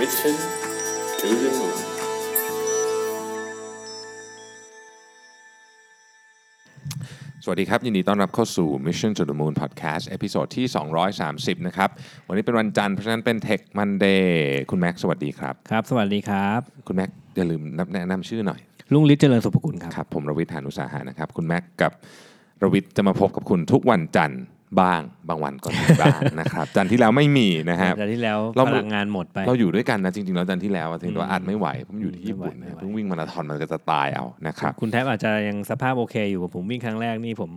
Mission to the Moon สวัสดีครับ ยินดีต้อนรับเข้าสู่ Mission to the Moon Podcast episode ที่ 230 นะครับ วันนี้เป็นวันจันทร์เพราะฉะนั้นเป็น Tech Monday คุณแม็กซ์สวัสดีครับ ครับ สวัสดีครับ คุณแม็กซ์อย่าลืมแนะนำชื่อหน่อย รุ่งฤทธิ์เจริญสุภกุลครับ ครับ ผมรวิศหาญอุตสาหะนะครับ คุณแม็กซ์กับรวิทย์จะมาพบกับคุณทุกวันจันทร์ บ้างบางวันก็มีบ้างนะครับจันทร์ที่แล้วไม่มีนะครับแต่ที่แล้วเราพลังงานหมดไป เราอยู่ด้วยกันนะจริงๆแล้วจันทร์ที่แล้วอะถึงว่าอัดไม่ไหวผมอยู่ที่ญี่ปุ่นไม่ไหวนะเพิ่งวิ่งมาราธอนมันก็จะตายเอานะครับคุณแทบอาจจะยังสภาพโอเคอยู่ผมวิ่งครั้งแรกนี่ผม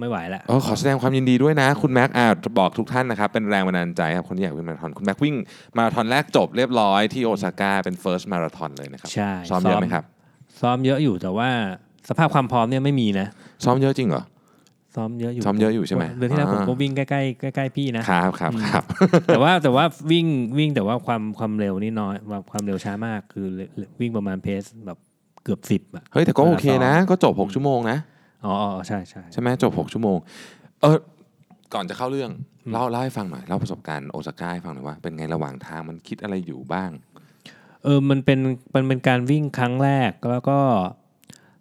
ไม่ไหวละเออขอแสดงความยินดีด้วยนะ คุณแม็กอ่าบอกทุกท่านนะครับเป็นแรงบันดาลใจครับคนที่อยากวิ่งมาราธอนคุณแม็กวิ่งมาราธอนแรกจบเรียบร้อยที่โอซาก้าเป็น first marathon เลยนะครับใช่ซ้อมเยอะไหมครับซ้อมเยอะอยู่แต่ว่าสภาพความพร้อมเนี่ยไม่มีนะ ซ้อมเยอะจริงเหรอ ซ้อมเยอะอยู่ซ้อมเยอะอยู่ใช่ไหมเดือนที่แล้วผมอ่าก็วิ่งใกล้ๆใกล้ๆพี่นะครับครับครับแต่ว่าแต่ว่าวิ่งวิ่งแต่ว่าความความเร็วนี่น้อยความเร็วช้ามากคือวิ่งประมาณเพสแบบเกือบสิบอะเฮ้ยแต่ก็โอเคนะ ก็จบ6ชั่วโมงนะอ๋ออ๋อใช่ใช่ใช่ไหมจบ6ชั่วโมง เออก่อนจะเข้าเรื่องเล่าเล่าให้ฟังหน่อยเล่าประสบการณ์โอซาก้าให้ฟังหน่อยว่าเป็นไงระหว่างทางมันคิดอะไรอยู่บ้าง เออมันเป็นมันเป็นการวิ่งครั้งแรกแล้วก็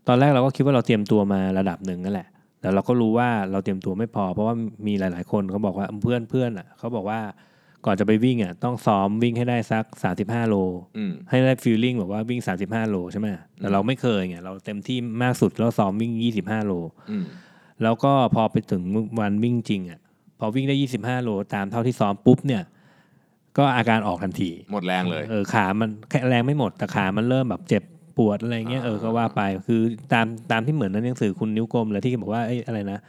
ตอนแรกเราก็คิดว่าเราเตรียมตัวมาระดับหนึ่งนั่นแหละ แต่เราก็รู้ว่าเราเตรียมตัวไม่พอ เพราะว่ามีหลาย ๆ คนเขาบอกว่าเพื่อนเพื่อนอะเขาบอกว่าก่อนจะไปวิ่งอะต้องซ้อมวิ่งให้ได้สัก 35 โลอืมให้ได้ฟีลลิ่งแบบว่าวิ่ง 35 โลใช่ไหมแต่เราไม่เคยไงเราเต็มที่มากสุดแล้วซ้อมวิ่ง 25 โลอืมแล้วก็พอไปถึงวันวิ่งจริงอะพอวิ่งได้ 25 โลตามเท่าที่ซ้อมปุ๊บเนี่ย ก็อาการออกทันที หมดแรงเลยเออขามันแค่แรงไม่หมดแต่ขามันเริ่มแบบเจ็บ ปวดอะไรเงี้ยอ่าเออก็ว่าไปคือตามตามที่เหมือนในหนังสือคุณนิ้วกลมเลยที่บอกว่าเอ้ยอะไรนะ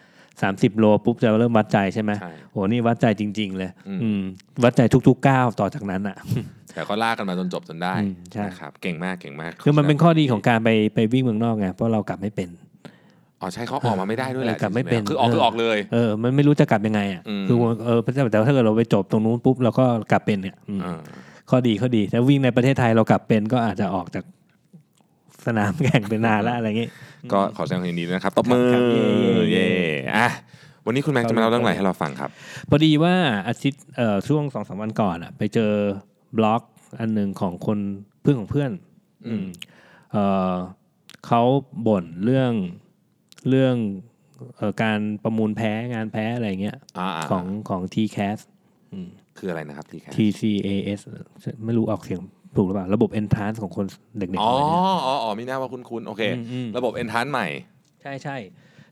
สามสิบโลปุ๊บจะเริ่มวัดใจใช่ไหมใช่โหนี่วัดใจจริง ๆ เลย อืมอืมวัดใจทุกๆก้าวต่อจากนั้นอะแต่ก็ลากกันมาจนจบจนได้อืมใช่นะครับเก่งมากเก่งมากคือมันเป็นข้อดีของการไปไปวิ่งเมืองนอกไงเพราะเรากลับไม่เป็นอ๋อใช่เขาออกมาไม่ได้ด้วยแหละเออกลับไม่เป็นคือออกคือออกเลยเออมันไม่รู้จะกลับยังไงอะอืมคือเออแต่ว่าถ้าเกิดเราไปจบตรงนู้นปุ๊บเราก็กลับเป็นเนี่ยอืมอ่าข้อดีข้อดีถ้าวิ่งในประเทศไทยเรากลับเป็นก็อาจจะออกจาก สนามแข่งเป็นนานละอะไรอย่างงี้ ก็ขอแสดงความยินดีด้วยนะครับตบมือครับเย่เย่เย่ เย่อะวันนี้คุณแม็กซ์จะมาเล่าเรื่องอะไรให้เราฟังครับ พอดีว่าอาทิตย์เอ่อช่วงสองสามวันก่อนอะไปเจอบล็อกอันหนึ่งของคนเพื่อนของเพื่อน อืม เอ่อเขาบ่นเรื่องเรื่องเอ่อการประมูลแพ้งานแพ้อะไรเงี้ยอ่าๆของของ TCAS คืออะไรนะครับทีแค TCAS ไม่รู้ออกเสียง ถูกหรือเปล่า ระบบ entrance ของคนเด็กๆอ๋ออะไรเนี่ยอ๋ออ๋อมีหน้าว่าคุณคุณโอเคอืมอืมระบบเอนทานใหม่ ใช่ใช่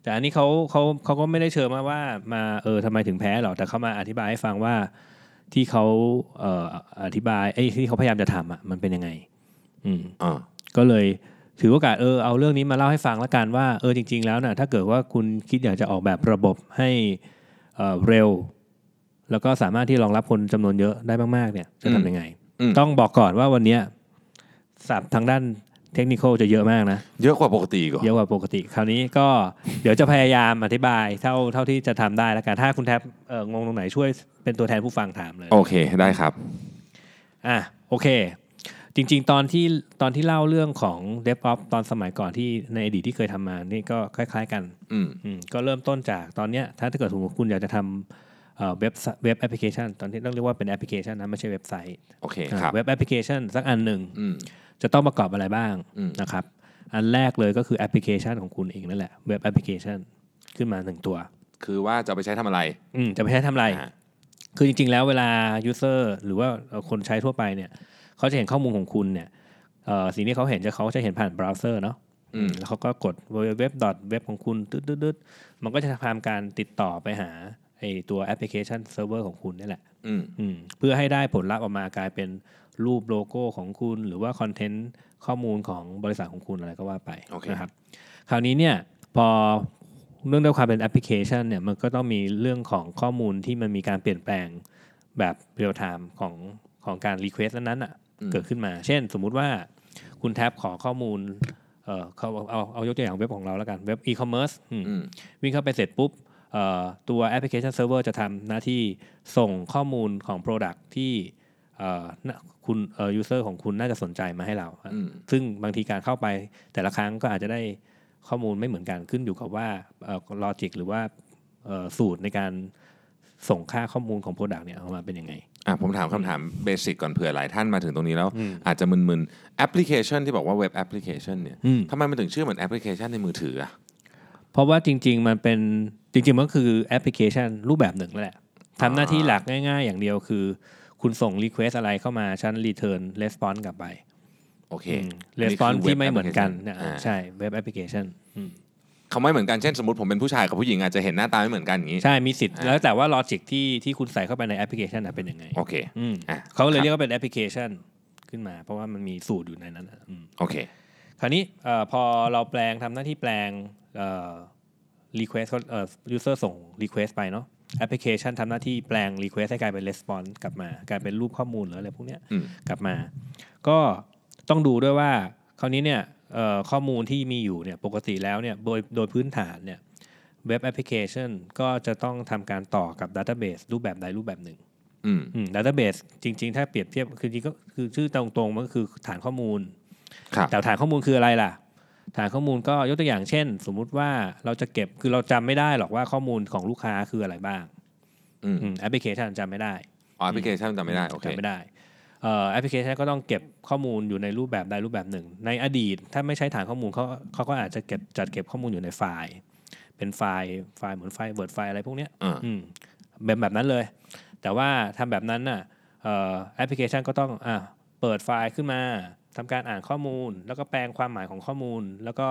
แต่อันนี้เขาเขาเขาก็ไม่ได้เชิญมาว่ามาเออทำไมถึงแพ้หรอกแต่เขามาอธิบายให้ฟังว่าที่เขาเอ่ออธิบายไอ้ยที่เขาพยายามจะทำอะมันเป็นยังไง อืมอ่าก็เลยถือโอกาสเออเอาเรื่องนี้มาเล่าให้ฟังแล้วกันว่าเออจริง ๆ แล้วน่ะถ้าเกิดว่าคุณคิดอยากจะออกแบบระบบให้เอ่อเร็ว แล้วก็สามารถที่รองรับคนจำนวนเยอะได้มากๆเนี่ยจะทำยังไงม ต้องบอกก่อนว่าวันเนี้ยศัพท์ทางด้านเทคนิคจะเยอะมากนะ เยอะกว่าปกติอีก่อนเยอะกว่าปกติ คราวนี้ก็เดี๋ยวจะพยายามอธิบายเท่าเท่าที่จะทำได้แล้วกันถ้าคุณแท็บเอองงตรงไหนช่วยเป็นตัวแทนผู้ฟังถามเลย โอเคได้ครับอะโอเค จริง ๆ ตอนที่ตอนที่เล่าเรื่องของ DevOps ตอนสมัยก่อนที่ในอดีตที่เคยทำมานี่ก็คล้าย ๆ กัน อืมอืมก็เริ่มต้นจากตอนเนี้ย ถ้าถ้าเกิดสมมติคุณอยากจะทำ เอ่อเว็บ web application ตอนที่ต้องเรียกว่าเป็นแอปพลิเคชันนะไม่ใช่เว็บไซต์โอเคครับ web application สักอันหนึ่งอืมจะต้องประกอบอะไรบ้างอืมนะครับอันแรกเลยก็คือแอปพลิเคชันของคุณเองนั่นแหละ web applicationขึ้นมาหนึ่งตัว คือว่าจะเอาไปใช้ทำอะไรอืมจะไปใช้ทำอะไรอ่าคือจริง ๆ แล้วเวลา user หรือว่าเอ่อคนใช้ทั่วไปเนี่ยเขาจะเห็นข้อมูลของคุณเนี่ยเอ่อสิ่งที่เขาเห็นจะเขาจะเห็นผ่านเบราว์เซอร์เนาะอืมแล้วเขาก็กด www. เว็บของคุณตึ๊ดๆๆมันก็จะทำการติดต่อไปหา ไอตัว application server ของคุณนี่แหละอืมอืมเพื่อให้ได้ผลลัพธ์ออกมากลายเป็นรูปโลโก้ของคุณ หรือว่า content ข้อมูลของบริษัทของคุณอะไรก็ว่าไปโอเคนะครับ คราวนี้เนี่ยพอเรื่องด้วยความเป็นแอปพลิเคชันเนี่ยมันก็ต้องมีเรื่องของข้อมูลที่มันมีการเปลี่ยนแปลงแบบ real time ของของการ request นั้นๆอะเกิดขึ้นมา เช่น สมมุติว่าคุณแท็บขอข้อมูลเอ่อเขาเอาเอาเอายกตัวอย่างเว็บของเราแล้วกันเว็บอีคอมเมิร์ซอืมวิ่งเข้าไปเสร็จปุ๊บเอ่อ ตัว application server จะทำหน้าที่ส่งข้อมูลของ Product ที่เอ่อน่ะคุณเอ่อ user ของคุณน่าจะสนใจมาให้เราอืมซึ่งบางทีการเข้าไปแต่ละครั้งก็อาจจะได้ข้อมูลไม่เหมือนกันขึ้นอยู่กับว่า logic หรือว่าเอ่อสูตรในการส่งค่าข้อมูลของ Product เนี่ยออกมาเป็นยังไงอะผมถามคำถาม basic ก่อนเผื่อหลายท่านมาถึงตรงนี้แล้วอืมอาจจะมึนๆแอปพลิเคชันที่บอกว่าเว็บแอปพลิเคชันเนี่ยอืมทำไมมันถึงชื่อเหมือนแอปพลิเคชันในมือถืออะเพ ราะว่าจริง ๆ มันเป็นจริงๆมันก็คือแอปพลิเคชันรูปแบบหนึ่งนั่นแหละทำหน้าที่หลักง่าย ๆ อย่างเดียวคือ คุณส่ง Request อะไรเข้ามาฉัน Return Response กลับไปโอเคレスปอนคืที่ว็บไม่เหมือนกัน application นะอ่าใช่เว็บแอปพลิเคชันเขาไม่เหมือนกันเช่นสมมติผมเป็นผู้ชายกับผู้หญิงอาจจะเห็นหน้าตาไม่เหมือนกันอย่างนี้ ใช่มีสิทธิ์อ่าแล้วแต่ว่าลอจิกที่ที่คุณใส่เข้าไปในแอปพลิเคชันน่ะเป็นยังไงโอเคอืมอะเขาเลครัยบเรียกว่าเป็นแอปพลิเคชันขึ้นมา เพราะว่ามันมีสูตรอยู่ในนั้นอะอืมโอเค คราวนี้เอ่อพอเราแปลงทำหน้าที่แปลงเอ่อ request เขาเอ่อ user ส่ง request ไปเนาะแอปพลิเคชันทำหน้าที่แปลง request ให้กลายเป็น response กลับมา กลายเป็นรูปข้อมูลหรืออะไรพวกเนี้ยอืมกลับมา ก็ต้องดูด้วยว่าคราวนี้เนี่ยเอ่อข้อมูลที่มีอยู่เนี่ยปกติแล้วเนี่ยโดยโดยพื้นฐานเนี่ยเว็บแอปพลิเคชันก็จะต้องทำการต่อกับดัต a b เบสรูปแบบใดรูปแบบหนึ่งอืมดัต a b เบสจริง ๆ ถ้าเปรียบเทียบคือจริงๆก็คือชื่อตรงๆมันก็คือฐานข้อมูลครับ แต่ฐานข้อมูลคืออะไรล่ะ ฐานข้อมูลก็ยกตัวอย่างเช่น สมมุติว่าเราจะเก็บคือเราจำไม่ได้หรอกว่าข้อมูลของลูกค้าคืออะไรบ้างอืมอืมแอปพลิเคชันจำไม่ได้อ๋อแอปพลิเคชันจำไม่ได้โอเคจำไม่ได้เอ่อแอปพลิเคชันก็ต้องเก็บข้อมูลอยู่ในรูปแบบใดรูปแบบหนึ่ง ในอดีตถ้าไม่ใช้ฐานข้อมูลเขาเขาก็อาจจะเก็บจัดเก็บข้อมูลอยู่ในไฟล์ เป็นไฟล์ไฟล์เหมือนไฟล์ Word ไฟล์อะไรพวกเนี้ยอ่าอืมแบบแบบนั้นเลย แต่ว่าทำแบบนั้นน่ะเอ่อแอปพลิเคชันก็ต้องอะเปิดไฟล์ขึ้นมา ทำการอ่านข้อมูล แล้วก็แปลงความหมายของข้อมูล แล้วก็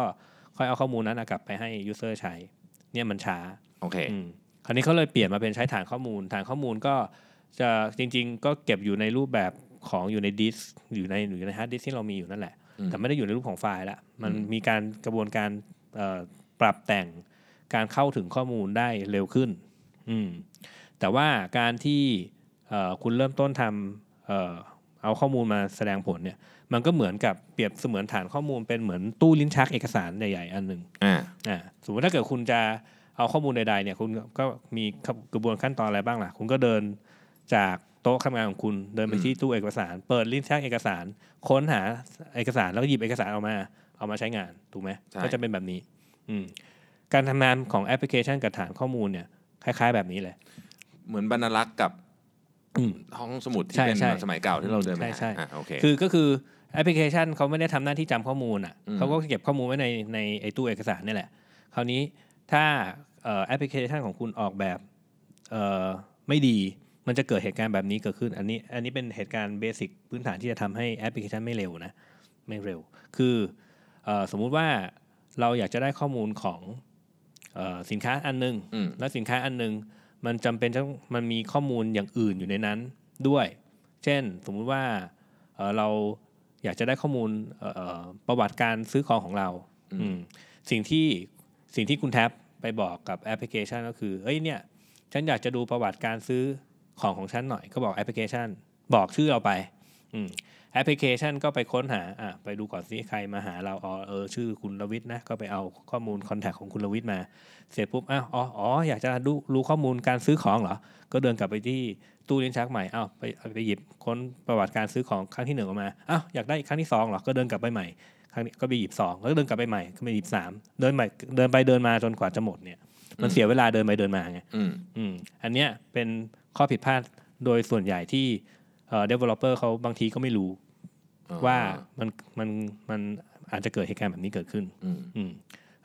ค่อยเอาข้อมูลนั้นนะกลับไปให้ user ใช้เนี่ยมันช้าโอเคอืมคราวนี้เขาเลยเปลี่ยนมาเป็นใช้ฐานข้อมูล ฐานข้อมูลก็จะจริง ๆ ก็เก็บอยู่ในรูปแบบของอยู่ในดิสก์อยู่ในอยู่ในฮาร์ดดิสก์ที่เรามีอยู่นั่นแหละอืมแต่ไม่ได้อยู่ในรูปของไฟล์ละมันอืมมีการกระบวนการเอ่อปรับแต่งการเข้าถึงข้อมูลได้เร็วขึ้น อืมแต่ว่าการที่เอ่อคุณเริ่มต้นทำเอ่อเอาข้อมูลมาแสดงผลเนี่ย มันก็เหมือนกับเปรียบเสมือนฐานข้อมูลเป็นเหมือนตู้ลิ้นชักเอกสารใหญ่ๆอันหนึ่งอ่าอ่าสมมติถ้าเกิดคุณจะเอาข้อมูลใดๆเนี่ยคุณก็มีกระบวนขั้นตอนอะไรบ้างล่ะ คุณก็เดินจากโต๊ะทำงานของคุณเดินไปอืมที่ตู้เอกสาร เปิดลิ้นชักเอกสาร ค้นหาเอกสารแล้วก็หยิบเอกสารออกมา เอามาใช้งานถูกไหมก็จะเป็นแบบนี้ อืมการทำงานของแอปพลิเคชันกับฐานข้อมูลเนี่ยคล้าย ๆ แบบนี้เลย เหมือนบรรณารักษ์กับอืม ห้องสมุดที่ใช่เป็นใช่สมัยเก่าที่เราเดินไปใช่ใช่หาอะโอเคคือก็คือแอปพลิเคชันเขาไม่ได้ทำหน้าที่จำข้อมูลอะอืมเขาก็เก็บข้อมูลไว้ในในไอตู้เอกสารนี่แหละ คราวนี้ถ้าเอ่อแอปพลิเคชันของคุณออกแบบเอ่อไม่ดีมันจะเกิดเหตุการณ์แบบนี้เกิดขึ้น อันนี้อันนี้เป็นเหตุการณ์ basic พื้นฐานที่จะทำให้แอปพลิเคชันไม่เร็วนะ ไม่เร็ว คือเออสมมุติว่าเราอยากจะได้ข้อมูลของเออสินค้าอันหนึงอืมแล้วสินค้าอันหนึง มันจำเป็นต้องมันมีข้อมูลอย่างอื่นอยู่ในนั้นด้วย เช่นสมมุติว่าเอ่อเราอยากจะได้ข้อมูลเอ่อประวัติการซื้อของของเราอืมอืมสิ่งที่สิ่งที่คุณแท็บไปบอกกับแอปพลิเคชันก็คือเอ้ยเนี่ยฉันอยากจะดูประวัติการซื้อของของฉันหน่อยก็บอกแอปพลิเคชัน บอกชื่อเราไปอืม แอปพลิเคชันก็ไปค้นหาอะไปดูก่อนสิใครมาหาเราอ๋อเออชื่อคุณลวิทย์นะก็ไปเอาข้อมูลคอนแทคของคุณลวิทย์มา เสร็จปุ๊บอ้าวอ๋ออ๋ออยากจะดูรู้ข้อมูลการซื้อของเหรอ ก็เดินกลับไปที่ตู้ลิ้นชักใหม่อ้าวไปไปหยิบค้นประวัติการซื้อของครั้งที่หนึ่งออกมาอ้าวอยากได้ครั้งที่สองเหรอก็เดินกลับไปใหม่ครั้งนี้ก็ไปหยิบสองแล้วก็เดินกลับไปใหม่ก็ไปหยิบสามเดินใหม่เดินไปเดินมาจนกว่าจะหมดเนี่ย มันเสียเวลาเดินไปเดินมาไงอืมอืมอันเนี้ยเป็นข้อผิดพลาดโดยส่วนใหญ่ที่ เอ่อ developer เขาบางทีก็ไม่รู้อ๋อว่ามันมันมันอาจจะเกิดเหตุการณ์แบบนี้เกิดขึ้นอืมอืม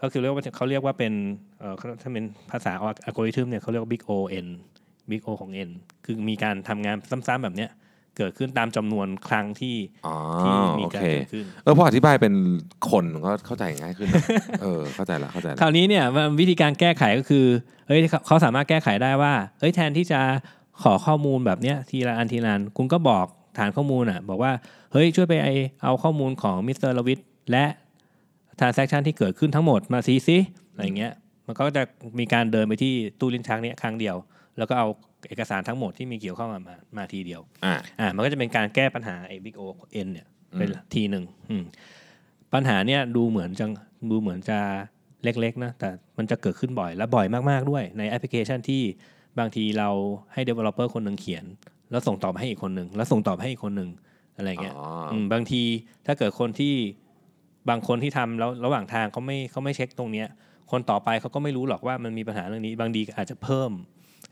ก็คือเรียกว่าเขาเรียกว่าเป็นเอ่อถ้าเป็นภาษาอัลกอริทึมเนี่ยเขาเรียกว่า big O n big O ของ n คือมีการทำงานซ้ำๆแบบเนี้ยเกิดขึ้นตามจำนวนครั้งที่อ๋อที่มีโอการเคเกิดขึ้นเออพออธิบายเป็นคนก็เข้าใจง่ายขึ้นนะเออเข้าใจละเข้าใจละคราวนี้เนี่ยมันวิธีการแก้ไขก็คือเฮ้ยเขาเขาสามารถแก้ไขได้ว่าเฮ้ยแทนที่จะ ขอข้อมูลแบบเนี้ยทีละอันทีละอันคุณก็บอกฐานข้อมูลอะ บอกว่า เฮ้ยช่วยไปไอเอาข้อมูลของมิสเตอร์ลวิทและ transaction ที่เกิดขึ้นทั้งหมดมาซีซิอะไรเงี้ย มันก็จะมีการเดินไปที่ตู้ลิ้นชักเนี้ยครั้งเดียว แล้วก็เอาเอกสารทั้งหมดที่มีเกี่ยวข้องมามามาทีเดียว อ่า อ่า มันก็จะเป็นการแก้ปัญหาไอ้ Big O N เนี่ยอืมเป็นทีหนึ่งอืมปัญหาเนี่ยดูเหมือนจะดูเหมือนจะเล็กๆนะ แต่มันจะเกิดขึ้นบ่อยและบ่อยมากๆด้วยในแอปพลิเคชันที่ บางทีเราให้ developer คนหนึ่งเขียน แล้วส่งตอบให้อีกคนหนึ่งแล้วส่งตอบให้อีกคนหนึ่งอะไรเงี้ยอ๋ออืมบางทีถ้าเกิดคนที่บางคนที่ทำแล้วระหว่างทางเขาไม่เขาไม่เช็คตรงเนี้ย คนต่อไปเขาก็ไม่รู้หรอกว่ามันมีปัญหาเรื่องนี้ บางทีอาจจะเพิ่ม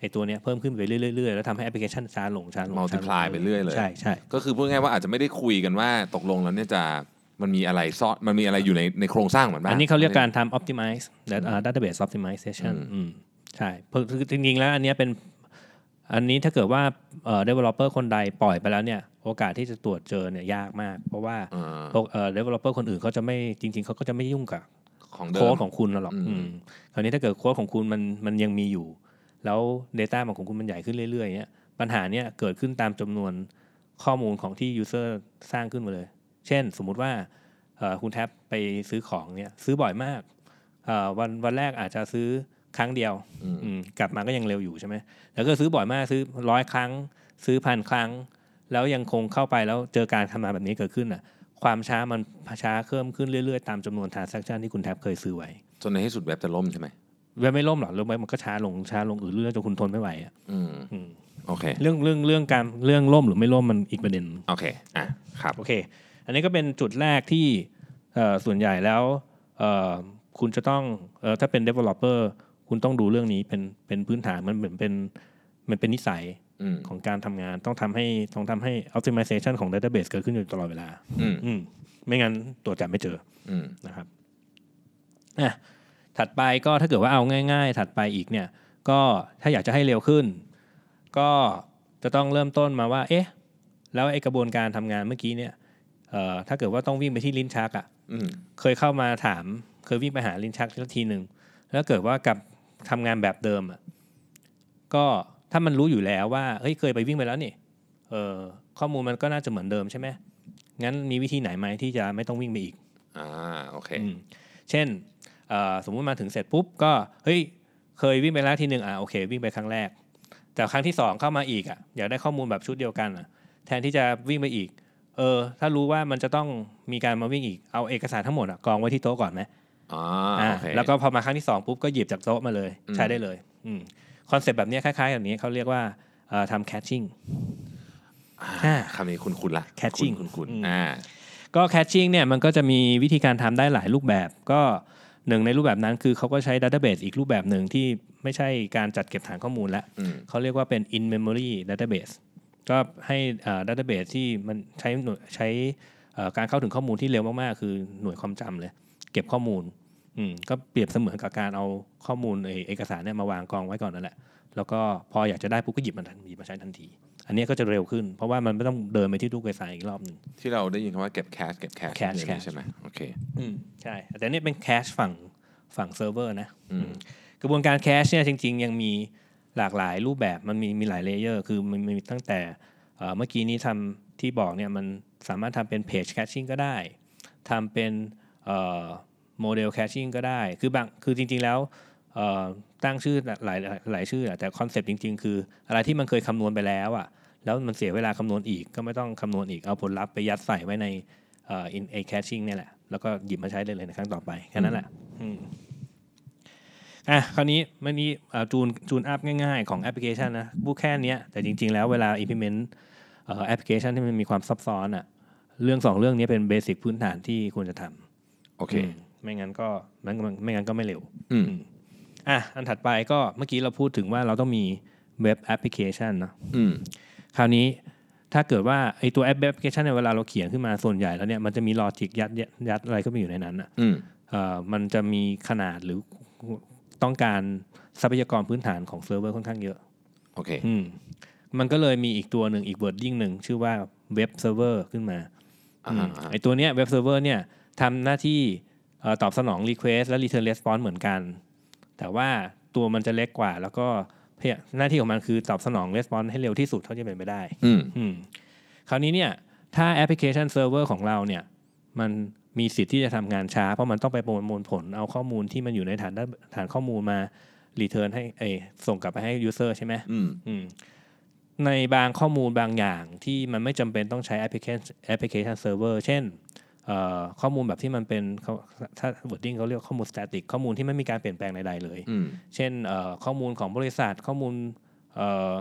ไอตัวเนี้ยเพิ่มขึ้นไปเรื่อยๆแล้วทำให้แอปพลิเคชันช้าลงช้าลงช้าลง multiply ไปเรื่อยเลยใช่ใช่ก็คือพูดง่ายๆว่าอาจจะไม่ได้คุยกันว่าตกลงแล้วเนี่ยจะมันมีอะไรซ่อนมันมีอะไรอยู่ในในโครงสร้างเหมือนบ้างอันนี้เขาเรียกการทำ optimize that- อ่า database optimization อืมอืม ใช่เพราะคือจริงๆแล้วอันเนี้ยเป็นอันนี้ถ้าเกิดว่าเอ่อ developer คนใดปล่อยไปแล้วเนี่ย โอกาสที่จะตรวจเจอเนี่ยยากมาก เพราะว่าอ่าพวกเอ่อ developer คนอื่นเขาจะไม่จริง ๆเขาก็จะไม่ยุ่งกับของเดิโค้ดมของคุณหรอกอืมอืมคราวนี้ถ้าเกิดโค้ดของคุณมันมันยังมีอยู่ แล้ว Data มันของคุณมันใหญ่ขึ้นเรื่อยๆเนี้ยปัญหาเนี้ยเกิดขึ้นตามจำนวนข้อมูลของที่ user สร้างขึ้นมาเลย เช่น สมมุติว่าเอ่อคุณแท็บไปซื้อของเนี่ยซื้อบ่อยมากเอ่อวันวันแรกอาจจะซื้อ ครั้งเดียว อืมอืมกลับมาก็ยังเร็วอยู่ใช่ไหมแล้วก็ซื้อบ่อยมากซื้อร้อยครั้ง ซื้อพันครั้ง แล้วยังคงเข้าไปแล้วเจอการทำงานแบบนี้เกิดขึ้นอะ ความช้ามันช้าเพิ่มขึ้นเรื่อยๆ ตามจำนวน transaction ที่คุณแท็บเคยซื้อไว้จนในที่สุดเว็บจะล่มใช่ไหมเว็บไม่ล่มหรอกเว็บมันก็ช้าลงช้าลงอือเรื่อยจนคุณทนไม่ไหวอะอืมอืมโอเค เรื่องเรื่องเรื่องการเรื่องล่มหรือไม่ล่มมันอีกประเด็นโอเคอะครับโอเค อันนี้ก็เป็นจุดแรกที่เอ่อส่วนใหญ่แล้วเอ่อคุณจะต้องเอ่อถ้าเป็น developer คุณต้องดูเรื่องนี้เป็นเป็นพื้นฐานมันเหมือนเป็นมันเป็นนิสัยอืมของการทำงานต้องทำให้ต้องทำให้ optimization ของ database เกิดขึ้นอยู่ตลอดเวลา อืมอืมไม่งั้นตรวจจับไม่เจออืมนะครับอะถัดไปก็ถ้าเกิดว่าเอาง่าย ๆ ถัดไปอีกเนี่ย ก็ถ้าอยากจะให้เร็วขึ้น ก็จะต้องเริ่มต้นมาว่า เอ๊ะ แล้วไอ้กระบวนการทำงานเมื่อกี้เนี่ยเอ่อถ้าเกิดว่าต้องวิ่งไปที่ลิ้นชักอะ่ะอืมเคยเข้ามาถาม เคยวิ่งไปหาลิ้นชักสักทีหนึ่งแล้วเกิดว่ากับ ทำงานแบบเดิมอะ่ะก็ถ้ามันรู้อยู่แล้วว่าเฮ้ยเคยไปวิ่งไปแล้วนี่เออข้อมูลมันก็น่าจะเหมือนเดิมใช่ไหมงั้นมีวิธีไหนไหมที่จะไม่ต้องวิ่งไปอีกอ่าโอเคอืมเช่นเอ่อสมมุติมาถึงเสร็จปุ๊บก็เฮ้ยเคยวิ่งไปแล้วทีหนึ่งอะโอเค วิ่งไปครั้งแรก แต่ครั้งที่สองเข้ามาอีกอะอยากได้ข้อมูลแบบชุดเดียวกันอะ แทนที่จะวิ่งไปอีก เออ ถ้ารู้ว่ามันจะต้องมีการมาวิ่งอีกเอาเอกสารทั้งหมดอะกองไว้ที่โต๊ะก่อนไหมอ่าอ่าโอเค แล้วก็พอมาครั้งที่สองปุ๊บก็หยิบจากโต๊ะมาเลยอืมใช้ได้เลยอืมคอนเซปต์แบบนี้คล้ายๆแบบนี้เขาเรียกว่าเอ่อทำ catching อ่าคำนี้คุณคุณละ Catching คุณคุณอืมอ่าก็ catching เนี่ยมันก็จะมีวิธีการทำได้หลายรูปแบบ ก็หนึ่งในรูปแบบนั้นคือเขาก็ใช้ database อีกรูปแบบหนึ่งที่ไม่ใช่การจัดเก็บฐานข้อมูลแล้วอืมเขาเรียกว่าเป็น in memory database ก็ให้อ่า database ที่มันใช้หน่วยใช้เอ่อการเข้าถึงข้อมูลที่เร็วมากๆ คือหน่วยความจำเลย เก็บข้อมูล อืมก็เปรียบเสมือนกับการเอาข้อมูลเอเอกสารเนี่ยมาวางกองไว้ก่อนนั่นแหละ แล้วก็พออยากจะได้ปุ๊บก็หยิบมันทันหยิบมาใช้ทันที อันนี้ก็จะเร็วขึ้น เพราะว่ามันไม่ต้องเดินไปที่ตู้ไฟล์อีกรอบหนึ่งที่เราได้ยินคำว่าเก็บ cache เก็บ cache cache อย่างนี้ cache ใช่ไหมโอเคอืมใช่แต่นี่เป็น cache ฝั่งฝั่งเซิร์ฟเวอร์นะอืมกระบวนการ cache เนี่ยจริง ๆ ยังมีหลากหลายรูปแบบมันมีมีหลาย layer คือมันมีตั้งแต่เอ่อเมื่อกี้นี้ทำที่บอกเนี่ยมันสามารถทำเป็น page caching ก็ได้ทำเป็น model caching ก็ได้ คือบางคือจริง ๆแล้วเอ่อตั้งชื่อหลายหลายชื่ออะแต่ concept จริง ๆ คือ อะไรที่มันเคยคำนวณไปแล้วอะแล้วมันเสียเวลาคำนวณอีกก็ไม่ต้องคำนวณอีกเอาผลลัพธ์ไปยัดใส่ไว้ในเอ่อ ใน caching เนี่ยแหละ แล้วก็หยิบมาใช้ได้เลยในครั้งต่อไปแค่นั้นแหละอืมอะคราวนี้มันนี้อ่า tune tune up ง่าย ๆ ของแอปพลิเคชันนะพูดแค่เนี้ยแต่จริง ๆ แล้วเวลา implement เอ่อแอปพลิเคชันที่มันมีความซับซ้อนอะเรื่องสองเรื่องนี้เป็น basic พื้นฐานที่ควรจะทำโอเคอืม ไม่งั้นก็ไม่งั้นไม่งั้นก็ไม่เร็วอืมอะอันถัดไปก็เมื่อกี้เราพูดถึงว่าเราต้องมีเว็บแอปพลิเคชันเนอะอืมคราวนี้ถ้าเกิดว่าไอตัวแอปแอปพลิเคชันเนี่ยเวลาเราเขียนขึ้นมาส่วนใหญ่แล้วเนี่ยมันจะมี logic ยัดยัดยัดอะไรก็ไปอยู่ในนั้นอะอืมเอ่อมันจะมีขนาดหรือต้องการทรัพยากรพื้นฐานของเซิร์ฟเวอร์ค่อนข้างเยอะ โอเค อืมมันก็เลยมีอีกตัวหนึ่งอีก wording หนึ่งชื่อว่า web server ขึ้นมาอ่าอืมอ่าไอตัวเนี้ย web server เนี่ยทำหน้าที่เอ่อ ตอบสนอง Request และ Return Response เหมือนกัน แต่ว่าตัวมันจะเล็กกว่า แล้วก็เพียหน้าที่ของมันคือตอบสนอง Response ให้เร็วที่สุดเท่าที่เป็นไปได้อืมอืมคราวนี้เนี่ยถ้า application server ของเราเนี่ยมันมีสิทธิ์ที่จะทำงานช้า เพราะมันต้องไปประมวลผลเอาข้อมูลที่มันอยู่ในฐานฐานข้อมูลมา return ให้เอยส่งกลับไปให้ user ใช่ไหมอืมอืมในบางข้อมูลบางอย่างที่มันไม่จำเป็นต้องใช้แอปพลิเคชันแอปพลิเคชันเซิร์ฟเวอร์เช่นเอ่อ ข้อมูลแบบที่มันเป็นเขาถ้า wording เขาเรียกข้อมูล static ข้อมูลที่ไม่มีการเปลี่ยนแปลงใดๆเลยอืมเช่นเอ่อข้อมูลของบริษัทข้อมูลเอ่อ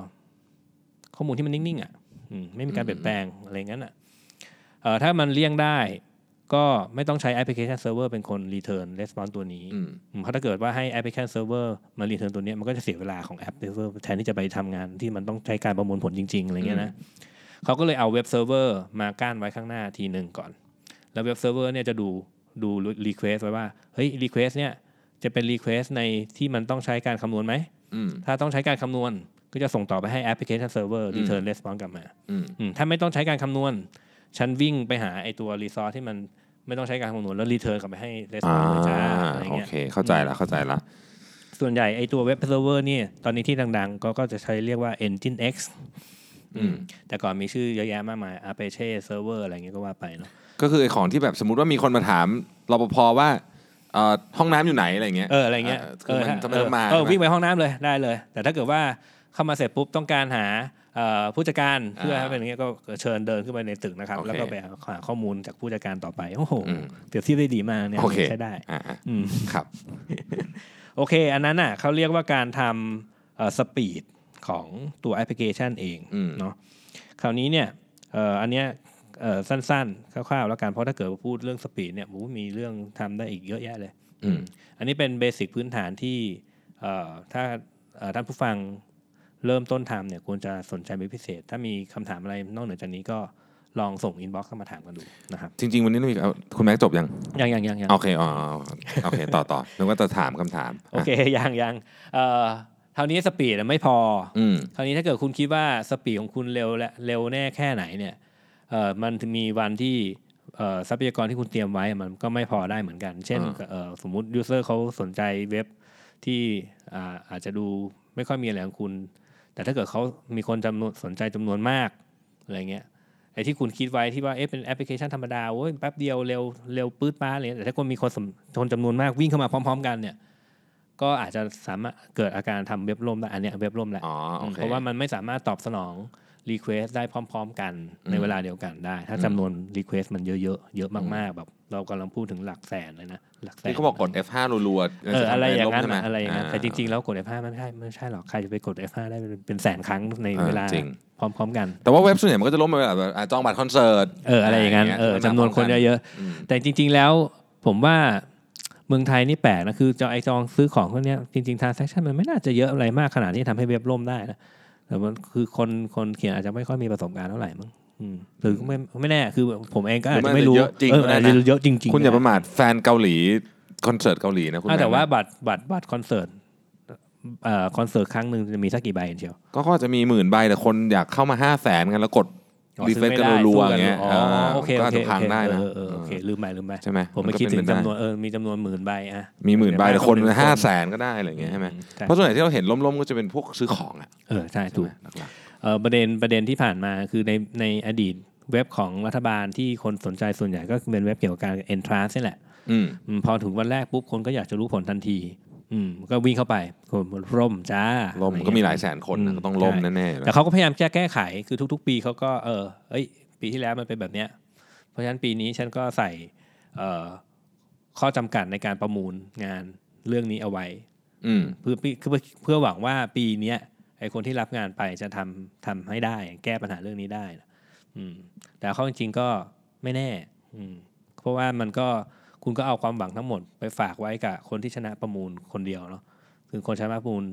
ข้อมูลที่มันนิ่งๆอะอืมไม่มีการเปลี่ยนแปลงอะไรงั้นอะเอ่อถ้ามันเลี่ยงได้ก็ไม่ต้องใช้ application server เป็นคน return response ตัวนี้อืมอืมเพราะถ้าเกิดว่าให้ application server มา return ตัวเนี้ยมันก็จะเสียเวลาของ app server แทนที่จะไปทำงานที่มันต้องใช้การประมวลผลจริงๆอะไรเงี้ยนะเขาก็เลยเอาเว็บเซิร์ฟเวอร์มากั้นไว้ข้างหน้าทีหนึ่งก่อน แล้วเว็บเซิร์ฟเวอร์เนี่ยจะดูดู request ไว้ว่าเฮ้ย request เนี่ยจะเป็น request ในที่มันต้องใช้การคำนวณไหมอืมถ้าต้องใช้การคำนวณก็จะส่งต่อไปให้ application server return response กลับมาอืมอืมถ้าไม่ต้องใช้การคำนวณฉันวิ่งไปหาไอตัว resource ที่มันไม่ต้องใช้การคำนวณแล้ว return กลับไปให้อ่า response เลยจ้าอะไรโอเงี้ยเคเข้าใจละเข้าใจละส่วนใหญ่ไอตัวเว็บเซิร์ฟเวอร์นี่ตอนนี้ที่ดังๆ ก็ก็จะใช้เรียกว่า Engine X อืมแต่ก่อนมีชื่อเยอะแยะมากมาย Apache Server อะไรเงี้ยก็ว่าไปเนาะ ก็คือไอ้ของที่แบบสมมติว่ามีคนมาถามรปภว่าเอ่อห้องน้ำอยู่ไหนอะไรเงี้ยเอออะไรเงี้ยคือมันถ้าจะไม่ต้องมาเออใช่ไหมวิ่งไปห้องน้ำเลยได้เลย แต่ถ้าเกิดว่าเข้ามาเสร็จปุ๊บต้องการหาเอ่อผู้จัดการเพื่ออ่าให้เป็นอย่างเงี้ยก็เชิญเดินขึ้นไปในตึกนะครับ โอเคแล้วก็ไปหาข้อมูลจากผู้จัดการต่อไปโอ้โหอืม เปรียบเทียบได้ดีมากเนี่ยโอเคใช้ได้อ่าอ่าอืมครับ โอเค อันนั้นอะเขาเรียกว่าการทำ speed ของตัวแอปพลิเคชันเองอืม เนาะคราวนี้เนี่ยเอ่ออันเนี้ยเอ่อ สั้นๆ คร่าวๆ แล้วกัน เพราะถ้าเกิดว่าพูดเรื่อง speed เนี่ยโอ้โหมีเรื่องทำได้อีกเยอะแยะเลยอืมอันนี้เป็น basic พื้นฐานที่เอ่อถ้าเอ่อท่านผู้ฟังเริ่มต้นทำเนี่ยควรจะสนใจเป็นพิเศษ ถ้ามีคำถามอะไรนอกเหนือจากนี้ก็ลองส่ง inbox เข้ามาถามกันดูนะครับจริง ๆ วันนี้ต้องมีเอาคุณแม็กซ์จบยังยังยังยังยังโอเคอ๋ออ๋อโอเคต่อต่อนึกว่าจะถามคำถามโอเคยังยังเอ่อเท่านี้ speed อะไม่พออืมคราวนี้ถ้าเกิดคุณคิดว่า speed ของคุณเร็วและเร็วแน่แค่ไหนเนี่ยเอ่อ มันถึงมีวันที่เอ่อทรัพยากรที่คุณเตรียมไว้มันก็ไม่พอได้เหมือนกัน เช่นอ่าเอ่อสมมุติยูเซอร์เขาสนใจเว็บที่อ่าอาจจะดูไม่ค่อยมีอะไรของคุณ แต่ถ้าเกิดเขามีคนจำนวนสนใจจำนวนมากอะไรเงี้ยไอ้ที่คุณคิดไว้ที่ว่าเอ๊ะเป็นแอปพลิเคชันธรรมดาโอ้ยแป๊บเดียวเร็วเร็วปื๊ดป้าดเลยแต่ถ้าคนมีคนสมคนจำนวนมากวิ่งเข้ามาพร้อม ๆ กันเนี่ย ก็อาจจะสามารถเกิดอาการทำเว็บล่มได้อันเนี้ยเว็บล่มแหละอ๋อโอเคเพราะว่ามันไม่สามารถตอบสนอง Request ได้พร้อม ๆ กันในเวลาเดียวกันได้ ถ้าอืมจำนวน Request มันเยอะๆเยอะมากๆแบบเรากำลังพูดถึงหลักแสนเลยนะหลักแสนที่เขาบอกกด F5 รัวๆเอออะไรอย่างนั้นใช่หมอะอะไรอย่างนั้นาแต่จริงๆ แล้วกด F5 มันไม่ใช่ไม่ใช่หรอกใครจะไปกด F5 ได้เป็นแสนครั้งในอ่าเวลาจริงพร้อม ๆ กัน แต่ว่าเว็บส่วนใหญ่มันก็จะล่มไปแบบอะจองบัตรคอนเสิร์ตเอออะไรอย่างนั้นเออจำนวนคนเยอะๆอืมแต่จริง ๆ แล้วผมว่าเมืองไทยนี่แปลกนะคือจะไอจองซื้อของพวกเนี้ยจริงๆ transaction มันไม่น่าจะเยอะอะไรมากขนาดที่ทำให้เว็บล่มได้นะ แต่มันคือคนคนเขียนอาจจะไม่ค่อยมีประสบการณ์เท่าไหร่มั้งอืมหรือไม่ไม่แน่คือผมเองก็อาจจะไม่รู้หรือมันอาจจะเยอะจริงเออก็ได้อาจนะจะเยอะจริงๆคุณอย่านะประมาทแฟนเกาหลีคอนเสิร์ตเกาหลีนะคุณอะแต่ม่ว่าบัตรบัตรบัตรคอนเสิร์ตเอ่อคอนเสิร์ตครั้งหนึ่งจะมีสักกี่ใบเชียวก็ก็จะมีหมื่นใบแต่คนอยากเข้ามาห้าแสนกันแล้วกด อ๋อรีซื้เฟอซไม่กันได้รัวสู้ๆกัอนย่างเงี้ยอ๋อโอเคก็โออาจเคจะพังได้นะเออเออโอเคลืมไปลืมไปใช่ไหมผมไม่นก็คิดถึงเป็จำนไปวนเออมีจำนวนหมื่นใบอะมีหมื่นใบแต่คนหมื่ห้าแสนก็ได้อะไรอย่างเงี้ยใช่ไหมใช่เพราะส่วนใหญ่ที่เราเห็นล้มๆก็จะเป็นพวกซื้อของอะเออใช่ถูกใช่ไหมหลักเอ่อประเด็นประเด็นที่ผ่านมาคือในในอดีตเว็บของรัฐบาลที่คนสนใจส่วนใหญ่ก็เป็นเว็บเกี่ยวกับการ entrance นี่แหละๆอืมอืมพอถึงวันแรกปุ๊บคนก็อยากจะรู้ผลทันที อืมก็วิ่งเข้าไปคนร่มจ้าล่มอะไรเงี้ก็มีหลายแสนคนนะก็ต้องล่มแน่ๆอยู่แต่แล้วเขาก็พยายามแก้แก้ไขคือทุก ๆ ปีเขาก็เออเอ้ย ปีที่แล้วมันเป็นแบบเนี้ย เพราะฉะนั้นปีนี้ฉันก็ใส่เอ่อข้อจำกัดในการประมูลงานเรื่องนี้เอาไว้ อืมเพื่อเพื่อเพื่อหวังว่าปีเนี้ยไอคนที่รับงานไปจะทำทำให้ได้ แก้ปัญหาเรื่องนี้ได้นะอืมแต่เขาจริงๆก็ไม่แน่ อืมเพราะว่ามันก็ คุณก็เอาความหวังทั้งหมดไปฝากไว้กับคนที่ชนะประมูลคนเดียวเนาะคือคนชนะประมูล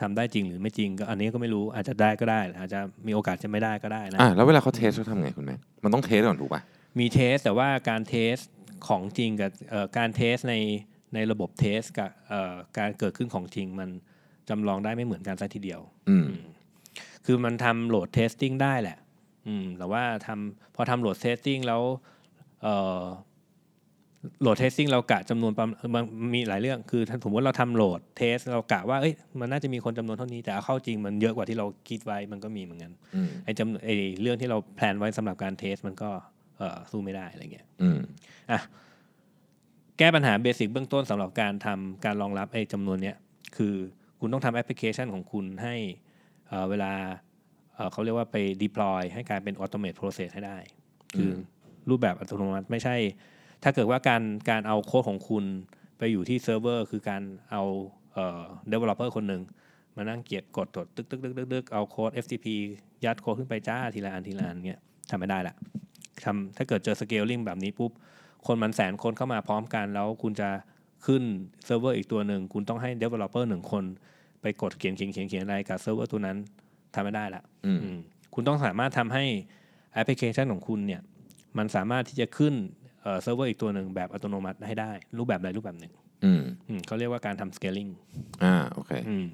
ทำได้จริงหรือไม่จริงก็อันนี้ก็ไม่รู้อาจจะได้ก็ได้อาจจะมีโอกาสจะไม่ได้ก็ได้นะอะแล้วเวลาเขาเทสเขาทำไคุณแม็กซ์มันต้อง test ก่อนถูกป่ะมี test แต่ว่าการ test ของจริงกับเอ่อการ test ในในระบบ test กับเอ่อการเกิดขึ้นของจริงมันจำลองได้ไม่เหมือนกันซะทีเดียว อืมคือมันทำ load testing ได้แหละ อืมแต่ว่าทำพอทำ load testing แล้วเอ่อ load testing เรากะจำนวนประมาณมันมีหลายเรื่องคือถ้าสมมติเราทำ load test เรากะว่าเอ้ยมันน่าจะมีคนจำนวนเท่านี้แต่เอาเข้าจริงมันเยอะกว่าที่เราคิดไว้มันก็มีเหมือนกันอืมไอ้จำไอ้เรื่องที่เรา plan ไว้สำหรับการ test มันก็เอ่อสู้ไม่ได้อะไรเงี้ยอืมแก้ปัญหา basic เบื้องต้นสำหรับการทำการรองรับไอ้จำนวนเนี้ยคือคุณต้องทำแอปพลิเคชันของคุณให้เอ่อเวลาเอ่อเขาเรียกว่าไป deploy ให้กลายเป็น automate process ให้ได้ คือรูปแบบอัตโนมัติไม่ใช่ ถ้าเกิดว่าการการเอาโค้ดของคุณไปอยู่ที่เซิร์ฟเวอร์คือการเอาเอ่อ developer คนหนึ่งมานั่งเกียรกดกดตึกตึกตึกตึกตึกเอาโค้ด FTP ยัดโค้ดขึ้นไปจ้าทีละอันทีละอันเงี้ยทำไม่ได้ละทำถ้าเกิดเจอ scaling แบบนี้ปุ๊บ คนมันแสนคนเข้ามาพร้อมกัน แล้วคุณจะขึ้นเซิร์ฟเวอร์อีกตัวหนึ่ง คุณต้องให้ developer หนึ่งคน ไปกดเขียนเขียนเขียนเขียนอะไรกับเซิร์ฟเวอร์ตัวนั้นทำไม่ได้ละอืมอืมคุณต้องสามารถทำให้แอปพลิเคชันของคุณเนี่ยมันสามารถที่จะขึ้น เอ่อเซิร์ฟเวอร์อีกตัวหนึ่งแบบอัตโนมัติให้ได้ รูปแบบใดรูปแบบหนึ่งอืมอืมเขาเรียกว่าการทำ scaling อ่าโอเคอืม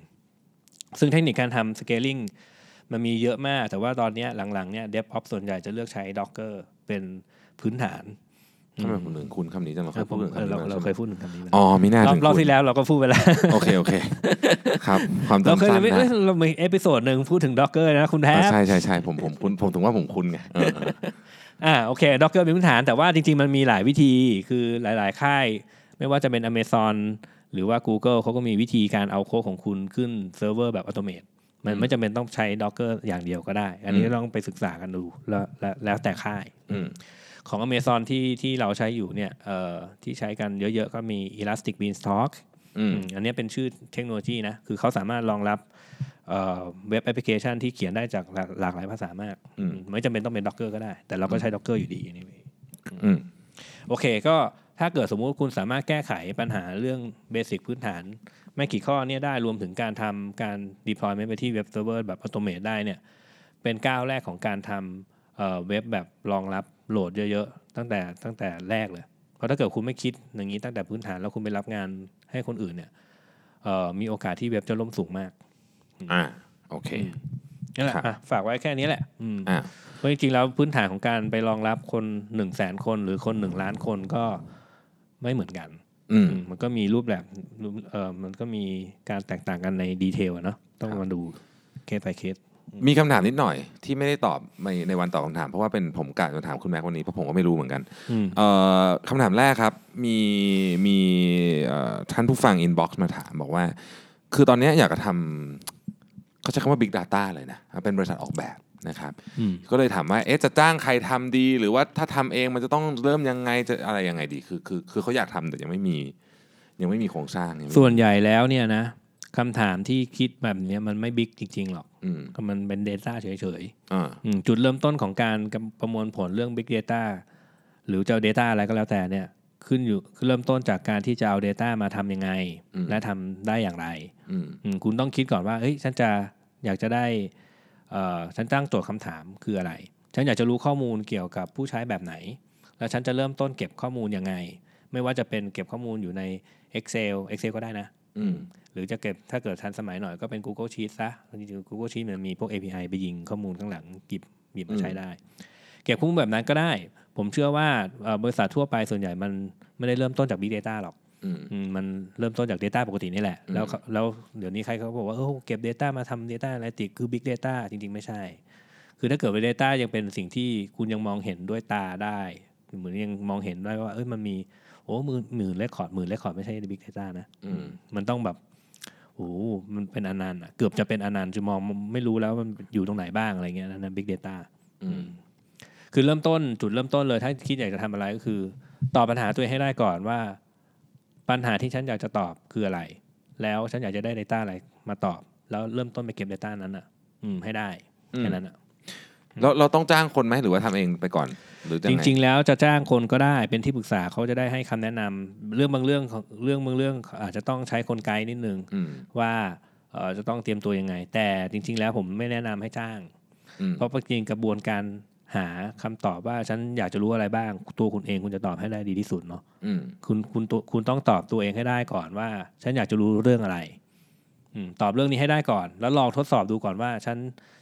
ซึ่งเทคนิคการทำ scaling มันมีเยอะมาก แต่ว่าตอนเนี้ยหลังๆเนี่ย DevOps ส่วนใหญ่จะเลือกใช้ Docker เป็นพื้นฐานทำไมผมถึงคุ้นคำนี้จังเราเคเออยผมพูดถึงเออคำนี้เรามาเราใช่ไหเคมยพูดถึงคำนี้ไปอ๋อมีหน้ารอบถึงรอบคุ้นที่แล้วเราก็พูดไปแล้ว โอเค โอเค ครับ ความเราจำเคยสั้นมีนะเอ้ยเรามีเอพิโซดหนึ่งพูดถึง Docker นะ คุณแทเออบใช่ใช่ใช่ผมผมคุ้นผมถึงว่าผมคุ้นไง เออเอออ่าโอเค Docker เป็นพื้นฐาน แต่ว่าจริง ๆ มันมีหลายวิธีคือหลาย ๆ ค่าย ไม่ว่าจะเป็น Amazon หรือว่า Google เขาก็มีวิธีการเอาโค้ดของคุณขึ้นเซิร์ฟเวอร์แบบอัตโนมัติมันไม่จำเป็นต้องใช้ Docker อย่างเดียวก็ได้ อันนี้อืมต้องไปศึกษากันดูแล้วแล้วแล้วแต่ค่ายอืมของ Amazon ที่ที่เราใช้อยู่เนี่ยเอ่อที่ใช้กันเยอะๆ ก็มี Elastic Beanstalk อืมอืมอันนี้เป็นชื่อเทคโนโลยีนะ คือเขาสามารถรองรับ เอ่อเว็บแอปพลิเคชันที่เขียนได้จากหลากหลากหลายภาษามากอืมอืมไม่จำเป็นต้องเป็น Docker ก็ได้ แต่เราก็ใช้ Docker อยู่ดี anyway อืมโอเคก็ถ้าเกิดสมมุติคุณสามารถแก้ไขปัญหาเรื่อง basic พื้นฐาน ไม่กี่ข้อเนี่ยได้รวมถึงการทำการ deployment ไปที่เว็บเซิร์ฟเวอร์แบบอัตโนมัติได้เนี่ยเป็นก้าวแรกของการทำเอ่อเว็บแบบรองรับ load เยอะๆ ตั้งแต่ตั้งแต่แรกเลย เพราะถ้าเกิดคุณไม่คิดอย่างนี้ตั้งแต่พื้นฐานแล้วคุณไปรับงานให้คนอื่นเนี่ยเอ่อมีโอกาสที่เว็บจะล่มสูงมาก อ่าโอเคนั่นแหละครับอะฝากไว้แค่นี้แหละอืมอ่าเพราะจริงๆแล้วพื้นฐานของการไปรองรับคนหนึ่งแสนคนหรือคนหนึ่งล้านคนก็ไม่เหมือนกันอืมอืมมันก็มีรูปแบบรูปเออมันก็มีการแตกต่างกันในดีเทลอะเนาะต้องมาดูเคส by เคสมีคำถามนิดหน่อยที่ไม่ได้ตอบในในวันตอบคำถาม เพราะว่าเป็นผมกะจะถามคุณแม็กวันนี้เพราะผมก็ไม่รู้เหมือนกันอืมเอ่อคำถามแรกครับมีมีเอ่อท่านผู้ฟัง inbox มาถามบอกว่า คือตอนเนี้ยอยากจะทำ เขาใช้คำว่า Big Data เลยนะ เป็นบริษัทออกแบบนะครับอืมก็เลยถามว่าเอ๊ะจะจ้างใครทำดี หรือว่าถ้าทำเองมันจะต้องเริ่มยังไงจะอะไรยังไงดี คือคือคือเขาอยากทำแต่ยังไม่มี ยังไม่มีโครงสร้างยังไม่มีส่วนใหญ่แล้วเนี่ยนะคำถามที่คิดแบบเนี้ยมันไม่ big จริง ๆ หรอกอืมก็มันเป็น Data เฉยอ่าๆอืมจุดเริ่มต้นของการประมวลผลเรื่อง Big Data หรือจะเอา Data อะไรก็แล้วแต่เนี่ยขึ้นอยู่คือเริ่มต้นจากการที่จะเอา Data มาทำยังไง และทำได้อย่างไรอืมอืมคุณต้องคิดก่อนว่าเฮ้ยฉันจะ อยากจะได้เอ่อฉันตั้งโจทย์คำถามคืออะไร ฉันอยากจะรู้ข้อมูลเกี่ยวกับผู้ใช้แบบไหน แล้วฉันจะเริ่มต้นเก็บข้อมูลยังไง ไม่ว่าจะเป็นเก็บข้อมูลอยู่ใน Excel Excel ก็ได้นะอืมหรือจะเก็บถ้าเกิดทันสมัยหน่อยก็เป็น Google Sheet ซะจริงๆ Google Sheet มันมีพวก API ไปยิงข้อมูลข้างหลังหยิบหยิบมาใช้ได้ เก็บข้อมูลแบบนั้นก็ได้ ผมเชื่อว่าเอ่อบริษัททั่วไปส่วนใหญ่มันไม่ได้เริ่มต้นจาก Big Data หรอกอื มอืมมันเริ่มต้นจาก Data ปกตินี่แหละอืมแล้วเขาแล้วเดี๋ยวนี้ใครเขาบอกว่าเออเก็บ Data มาทำ Data Analytics คือ Big Data จริง ๆ ไม่ใช่ คือถ้าเกิดว่า Data ยังเป็นสิ่งที่คุณยังมองเห็นด้วยตาได้เหมือนยังมองเห็นได้ว่าเอ้ยมันมีโอ้หมื่นหมื่นเลคคอร์ดหมื่นเลคคอร์ดไม่ใช่ Big Data นะอืมมันต้องแบบโอ้มันเป็นอนันต์อะเกือบจะเป็นอนันต์จะมองไม่รู้แล้วมันอยู่ตรงไหนบ้างอะไรเงี้ยนั่น Big Data อืมคือเริ่มต้นจุดเริ่มต้นเลยถ้าคิดอยากจะทำอะไรก็คือ ตอบปัญหาตัวเองให้ได้ก่อนว่า ปัญหาที่ฉันอยากจะตอบคืออะไร แล้วฉันอยากจะได้ Data อะไรมาตอบ แล้วเริ่มต้นไปเก็บ Data นั้นอะ อืมให้ได้แค่นั้นอะแล้วเราต้องจ้างคนไหมหรือว่าทำเองไปก่อน หรือจริง ๆ แล้วจะจ้างคนก็ได้เป็นที่ปรึกษาเขาจะได้ให้คำแนะนำเรื่องบางเรื่องของเรื่องบางเรื่องอาจจะต้องใช้คนไกด์นิดนึงอืมว่าเอ่อจะต้องเตรียมตัวยังไง แต่จริง ๆ แล้วผมไม่แนะนำให้จ้างอืมเพราะจริงๆกระบวนการ หาคำตอบว่าฉันอยากจะรู้อะไรบ้าง ตัวคุณเองคุณจะตอบให้ได้ดีที่สุดเนาะอืมคุณคุณตัวคุณต้องตอบตัวเองให้ได้ก่อนว่า ฉันอยากจะรู้เรื่องอะไรอืมตอบเรื่องนี้ให้ได้ก่อน แล้วลองทดสอบดูก่อนว่า ฉัน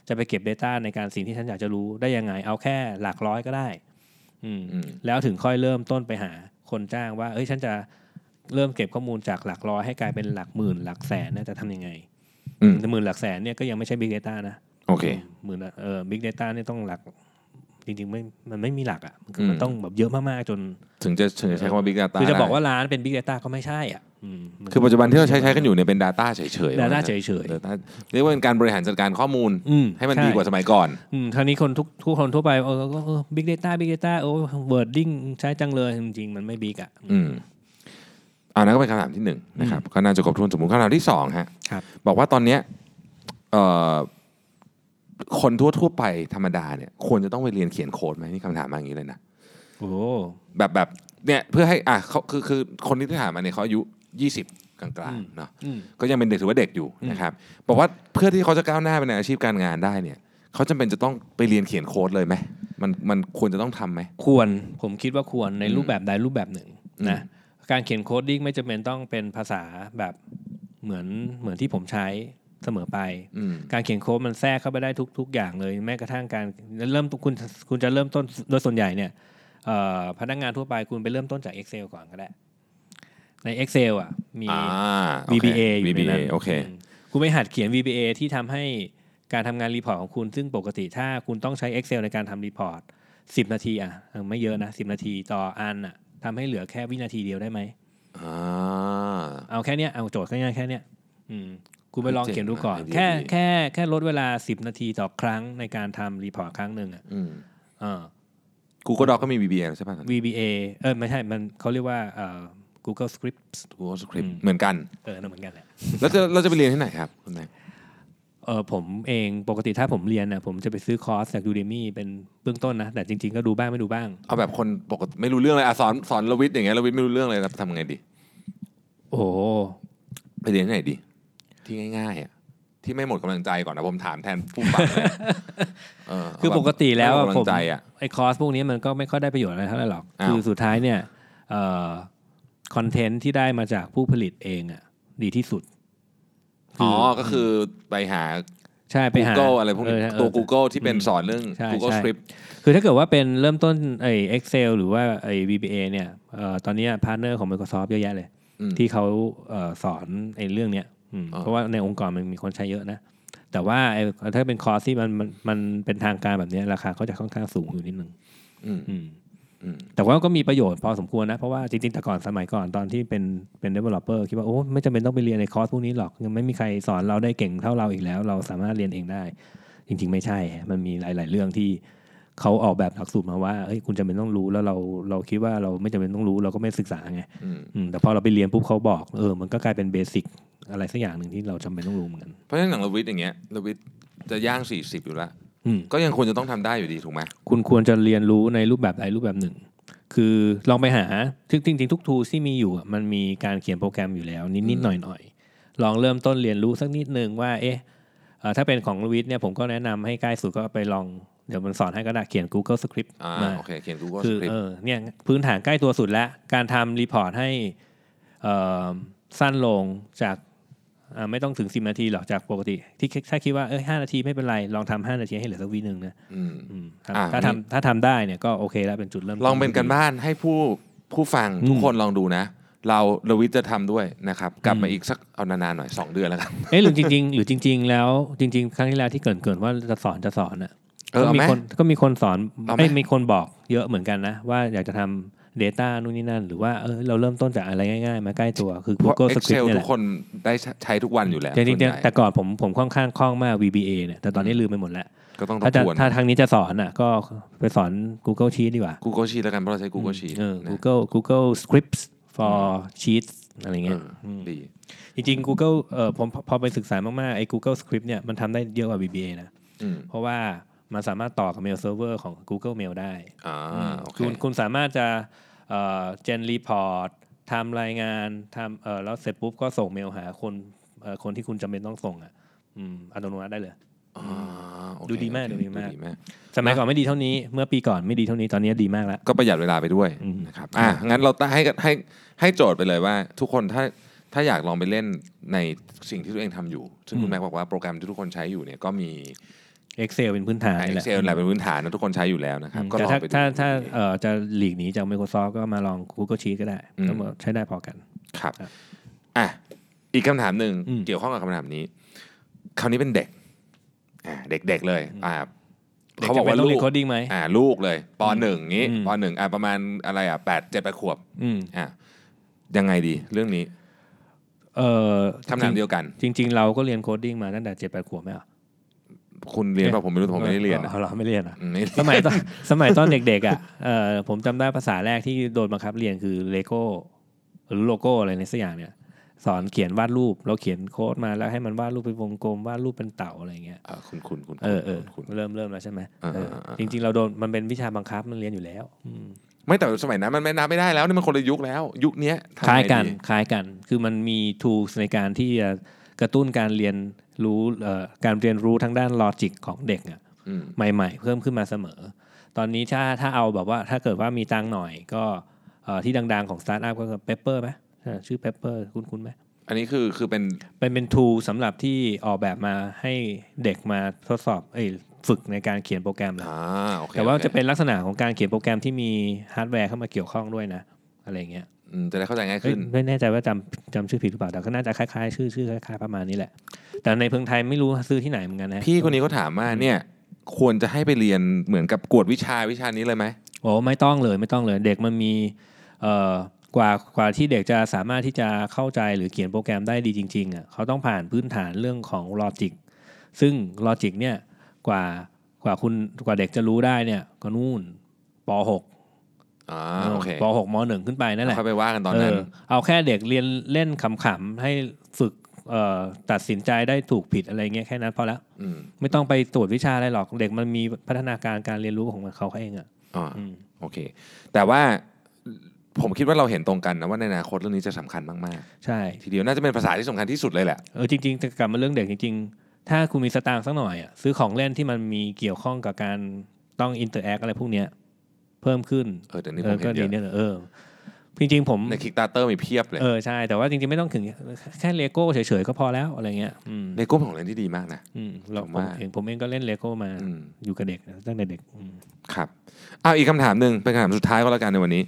จะไปเก็บ Data ในการสิ่งที่ฉันอยากจะรู้ได้ยังไง เอาแค่หลักร้อยก็ได้ อืมอืมแล้วถึงค่อยเริ่มต้นไปหาคนจ้างว่า เอ้ยฉันจะเริ่มเก็บข้อมูลจากหลักร้อยให้กลายเป็นหลักหมื่น หลักแสนเนี่ยจะทำยังไงอืมแต่หมื่นหลักแสนเนี่ยก็ยังไม่ใช่ Big Data นะโอเคหมื่นละเออ Big Data เนี่ยต้องหลัก จริงๆไม่มันไม่มีหลักอะมันคือมมันต้องแบบเยอะมากๆจน ถึงจะถึงจะใช้คำว่า Big Data คือจะบอกได้ว่าล้านเป็น Big Data ก็ไม่ใช่อะอืมมันคือปัจจุบันที่เราใช้ใช้กันอยู่เนี่ยเป็น Data เฉยๆ Data ว่าเฉงั้นยเถอะ Data เรียกว่าเป็นการบริหารจัดการข้อมูลๆอืมให้มันช่ดีกว่าสมัยก่อนอืมคราวนี้คนทุกทุกคนทั่วไปเออก็เออ Big Data Big Data โอ้ wording ใช้จังเลยจริงๆ มันไม่ big อะอืมอันนั้นก็เป็นคำถามที่หนึ่งนะครับก็น่าจะครบถ้วนสมมติคำถามที่สองฮะครับบอกว่าตอนเนี้ยเอ่อ คนทั่วทั่วๆไปธรรมดาเนี่ยควรจะต้องไปเรียนเขียนโค้ดไหมนี่คำถามมาอย่างนี้เลยนะโหโอ้แบบแบบเนี่ยเพื่อให้อะเขาคือคือคนที่ถามมาเนี่ยเขาอายุ 20 กลางๆเนาะอืมก็ยังเป็นเด็กถือว่าเด็กอยู่นะครับบอกว่าเพื่อที่เขาจะก้าวหน้าไปในอาชีพการงานได้เนี่ยเขาจำเป็นจะต้องไปเรียนเขียนโค้ดเลยไหมมันมันควรจะต้องทำไหมควรผมคิดว่าควรในอืมรูปแบบใดรูปแบบหนึ่งนะการเขียนโคดดิ้งไม่จำเป็นต้องเป็นภาษาแบบเหมือนเหมือนที่ผมใช้ เสมอไปอืมการเขียนโค้ดมันแทรกเข้าไปได้ทุกทุกอย่างเลย แม้กระทั่งการเริ่มคุณคุณจะเริ่มต้นโดยส่วนใหญ่เนี่ยเอ่อพนักงานทั่วไปคุณไปเริ่มต้นจาก Excel ก่อนก็ได้ ใน Excel อะมีอ่าโอเค VBA อยู่ใน VBA นั้นโอเคคุณไปหัดเขียน VBA ที่ทำให้การทำงาน report ของคุณ ซึ่งปกติถ้าคุณต้องใช้ Excel ในการทำ report 10 นาทีอะเออไม่เยอะนะ 10 นาทีต่ออันอะทำให้เหลือแค่วินาทีเดียวได้ไหมอ่าเอาแค่เนี้ยเอาโจทย์ง่ายๆแค่เนี้ยอืม คุณไปลองเจ๋งเขียนดูก่อนไอเดียแค่ดีแค่แค่ลดเวลา10นาทีต่อครั้งในการทำ report ครั้งหนึ่งอะอืมเออ Google Doc ก็มี VBA ใช่ป่ะ VBA เออไม่ใช่ มันเขาเรียกว่าเอ่อ Google Scripts Google Script อืมเหมือนกัน เออนั่นเหมือนกันแหละ แล้วจะเราจะไปเรียนที่ไหนครับคุณแม่เออผมเองปกติถ้าผมเรียนน่ะผมจะไปซื้อคอร์สจาก Udemy เป็นเบื้องต้นนะ แต่จริงๆก็ดูบ้างไม่ดูบ้าง เอาแบบคนปกติไม่รู้เรื่องเลยอะสอนสอนลวิทย์อย่างเงี้ยลวิทย์ไม่รู้เรื่องเลยแล้วทำไงดี โอ้โหไปเรียนที่ไหนดี ที่ง่ายๆอะที่ไม่หมดกำลังใจก่อนนะผมถามแทนผู้ฟังเลยเออ๋อคือปกติแล้วอะไม่หมดผกำมลังใจอะไอ้คอร์สพวกนี้มันก็ไม่ค่อยได้ประโยชน์อะไรเท่าไหร่หรอกอ้าวคือสุดท้ายเนี่ยเอ่อ content ที่ได้มาจากผู้ผลิตเองอะดีที่สุดอ๋อก็คือไปหาใช่ไปหา Google อะไรพวกนี้เออตัวเออ Google ที่เป็นสอนเรื่องใช่ Google ใช่ Script คือถ้าเกิดว่าเป็นเริ่มต้นไอ้ Excel หรือว่าไอ้ VBA เนี่ยเอ่อตอนนี้ partner ของ Microsoft เยอะแยะเลยอืมที่เขาเอ่อสอนไอ้เรื่องเนี้ยอืมอ่า เพราะว่าในองค์กรมันมีคนใช้เยอะนะ แต่ว่าไอ้ถ้าเป็นคอร์สที่มันมันมันเป็นทางการแบบเนี้ยราคาก็จะค่อนข้างสูงอยู่นิดนึงอืมอืมอืมแต่ว่าก็มีประโยชน์พอสมควรนะ เพราะว่าจริงๆแต่ก่อนสมัยก่อนตอนที่เป็นเป็น developer คิดว่าโอ้ไม่จำเป็นต้องไปเรียนในคอร์สพวกนี้หรอกยังไม่มีใครสอนเราได้เก่งเท่าเราอีกแล้ว เราสามารถเรียนเองได้ จริง ๆ ไม่ใช่ มันมีหลาย ๆ เรื่องที่เขาออกแบบหลักสูตรมาว่าเฮ้ยคุณจำเป็นต้องรู้แล้วเราเราคิดว่าเราไม่จำเป็นต้องรู้เราก็ไม่ศึกษาไงอืมอืมแต่พอเราไปเรียนปุ๊บเขาบอกเออมันก็กลายเป็นเบสิก อะไรสักอย่างหนึ่งที่เราจำเป็นต้องรู้เหมือนกันเพราะฉะนั้นอย่างลวิทย์อย่างเงี้ยลวิทย์จะย่าง 40 อยู่แล้วอืมก็ยังควรจะต้องทำได้อยู่ดีถูกไหมคุณควรจะเรียนรู้ในรูปแบบใดรูปแบบหนึ่ง คือลองไปหาจริงๆจริงๆทุกทูที่มีอยู่อะมันมีการเขียนโปรแกรมอยู่แล้วนิดๆหน่อยๆลองเริ่มต้นเรียนรู้สักนิดนึงว่า เอ๊ะเอ่อถ้าเป็นของลวิทเนี่ยผมก็แนะนำให้ใกล้สุดก็ไปลองเดี๋ยวมันสอนให้ก็ได้เขียน Google Script อ่ามาโอเคเขียน Google คือ Script เออเนี่ยพื้นฐานใกล้ตัวสุดแล้ว การทำ report ให้เอ่อสั้นลงจากอ่า ไม่ต้องถึง10นาทีหรอกจากปกติ ที่ถ้าคิดว่าเอ้ยห้านาทีไม่เป็นไร ลองทำห้านาทีให้เหลือสักวิหนึ่งนะอืมอืมอ่าถ้าทำถ้าทำได้เนี่ยก็โอเคแล้วเป็นจุดเริ่มต้นลองเป็นการบ้านให้ผู้ผู้ฟังอืมทุกคนลองดูนะ เราลวิทย์จะทำด้วยนะครับ กลับมาอีกสักเอานานๆหน่อย 2 เดือนแล้วกันเอ๊ะหรือจริง ๆ หรือจริง ๆ แล้วจริง ๆ ครั้งที่แล้วที่เกรินเกินว่าจะสอนจะสอนอะเออก็เอามีไหมคนก็มีคนสอนเอาไหมเอ้ยมีคนบอกเยอะเหมือนกันนะ ว่าอยากจะทำ Data นู่นนี่นั่น หรือว่าเออเราเริ่มต้นจากอะไรง่ายๆ มาใกล้ตัวคือเพราะ Google Excel Script เนี่ยทุแหกละคนได้ใช้ทุกวันอยู่แล้วจริงส่วนใหญ่ๆแต่ก่อนผมผมค่อนข้างคล่องมาก VBA เนี่ยแต่ตอนนี้ลืมไปหมดแล้ว ก็ต้องทถ้าบจะทวนถ้าทางนี้จะสอนอะก็ไปสอน Google Sheet ดีกว่า Google Sheet แล้วกันเพราะเราใช้ Google Sheet เออนะ Google Google Scripts for Sheets อะไรเงี้ยเออดี จริงๆ Google เอ่อผมพอพอไปศึกษามาก ๆ ไอ้ Google Script เนี่ยมันทำได้เยอะกว่า VBA นะ อืม เพราะว่า มันสามารถต่อกับ Mail Server ของ Google Mail ได้อ่าโอเคคุณคุณสามารถจะเอ่อ gen report ทำรายงานทำเอ่อแล้วเสร็จปุ๊บก็ส่งเมลหาคนเอ่อคนที่คุณจำเป็นต้องส่งอะอืมอัตโนมัติได้เลยอ่าโอเคดูดีมากโอเคดูดีมากมากสมัยก่อนไม่ดีเท่านี้เมื่อปีก่อนไม่ดีเท่านี้ตอนนี้ดีมากแล้ว ก็ประหยัดเวลาไปด้วยอืมนะครับอะงั้นเราตั้งให้ให้ให้โจทย์ไปเลยว่า ทุกคนถ้าถ้าอยากลองไปเล่นในสิ่งที่ตัวเองทำอยู่ ซึ่งคุณแม็กบอกว่าโปรแกรมที่ทุกคนใช้อยู่เนี่ยก็มี Excel เป็นพื้นฐานนี่แหละ Excel แหละเป็นพื้นฐานนะทุกคนใช้อยู่แล้วนะครับก็แต่ลองถ้าไปดูถ้าถ้าเอ่อจะหลีกหนีจาก Microsoft ก็มาลอง Google Sheet ก็ได้อืมก็ใช้ได้พอกันครับครับอะอีกคำถามหนึ่งอืมเกี่ยวข้องกับคำถามนี้ คราวนี้เป็นเด็กอ่าเด็กๆเลยอ่าด็เขาบอกว่าจำป็นต้ลูงรีกน coding ไหมอ่าลูกเลยปหนึ่งงี้อืมปหนึ่งอ่าประมาณอะไรอะแปดเจ็ดแปดขวบอืมอะยังไงดีเรื่องนี้ เอ่อคำถามเดียวกัน จริง ๆ เราก็เรียน coding มาตั้งแต่เจ็ดแปดขวบไหมอะ คุณเรียนป่ะผมไม่รู้ผมไม่ได้เรียนนะอาเราไม่เรียนอะอืมไม่สมัยตอนสมัยตอนเด็กๆอะเอ่อผมจำได้ภาษาแรกที่โดนบังคับเรียนคือเลโก้หรือโลโก้อะไรในสักอย่างเนี่ย สอนเขียนวาดรูปเราเขียนโค้ดมาแล้วให้มันวาดรูปเป็นวงกลมวาดรูปเป็นเต่าอะไรเงี้ยอ่าคุณคุณคุณเออเออคุณ เริ่มเริ่มแล้วใช่ไหมอ่าเอออ่าอ่า จริงๆ เราโดนมันเป็นวิชาบังคับมันเรียนอยู่แล้วอืมไม่แต่สมัยนั้นมันไม่นับไม่ได้แล้วนี่มันคนละยุคแล้ว ยุคเนี้ยทำคล้ายไงกันดีคล้ายกัน คือมันมี tools ในการที่จะกระตุ้นการเรียน รู้เอ่อการเรียนรู้ทางด้านลอจิกของเด็กอะอืมใหม่ ๆ เพิ่มขึ้นมาเสมอ ตอนนี้ถ้าถ้าเอาแบบว่าถ้าเกิดว่ามีตังค์หน่อยก็เอ่อที่ดัง ๆ ของสตาร์ทอัพก็คือ Pepper ไหมใช่ชื่อ Pepper คุ้นคุ้นๆไหมอันนี้คือคือเป็นเป็นเป็น tool สำหรับที่ออกแบบมาให้เด็กมาทดสอบเอ้ยฝึกในการเขียนโปรแกรมแล้วอ่าโอเคแต่ว่าโอคจะเป็นลักษณะของการเขียนโปรแกรมที่มีฮาร์ดแวร์เข้ามาเกี่ยวข้องด้วยนะ อะไรเงี้ยอืม จะได้เข้าใจง่ายเอ้ยขึ้น ไม่แน่ใจว่าจำจำชื่อผิดหรือเปล่าแต่ก็น่าจะคล้ายๆชื่อชื่อคล้ายๆประมาณนี้แหละ แต่ในเมืองไทยไม่รู้ซื้อที่ไหนเหมือนกันนะพี่คนนี้เขาถามว่าเนี่ย ควรจะให้ไปเรียนเหมือนกับกวดวิชาวิชานี้เลยไหมโอ้ไม่ต้องเลยไม่ต้องเลย เด็กมันมีเอ่อกว่ากว่าที่เด็กจะสามารถที่จะเข้าใจหรือเขียนโปรแกรมได้ดีจริงๆอะเขาต้องผ่านพื้นฐานเรื่องของ logicซึ่งลอจิกเนี่ยกว่ากว่าคุณกว่าเด็กจะรู้ได้เนี่ยก็นู่นป .6 อ่าโอเคป .6 ม .1 ขึ้นไปนั่นแหละค่อยไปว่ากันตอนเอนั้นอเอาแค่เด็กเรียนเล่นขำๆให้ฝึกเอ่อตัดสินใจได้ถูกผิดอะไรเงี้ยแค่นั้นพอแล้วอืมไม่ต้องไปตรวจวิชาอะไรหรอกเด็กมันมีพัฒนาการการเรียนรู้ของมันเขาเองอะอ่าอืมโอเค แต่ว่าผมคิดว่าเราเห็นตรงกันนะว่าในอนาคตเรื่องนี้จะสำคัญมากใช่ๆทีเดียวน่าจะเป็นภาษาที่สำคัญที่สุดเลยแหละเออจริงๆแต่กลับมาเรื่องเด็กจริง ๆ ถ้าคุณมีสตางค์สักหน่อยอะซื้อของเล่นที่มันมีเกี่ยวข้องกับการต้อง interact อะไรพวกเนี้ย เพิ่มขึ้นเออแต่นี่เอผอมเห็ก็นเยดีอะเนี่ยเออจริงๆผมใน Kickstarter มีเพียบเลยเออใช่แต่ว่าจริงๆไม่ต้องถึงแค่เลโก้เฉยๆก็พอแล้วอะไรเงี้ยอืมเลโก้เป็นของเล่นที่ดีมากนะอืมเราผมผมว่าเองผมเองก็เล่นเลโก้มาอืมอยู่กับเด็กตั้งแต่เด็กอืมครับเอาอีกคำถามหนึ่งเป็นคำถามสุดท้ายก็แล้วกันในวันนี้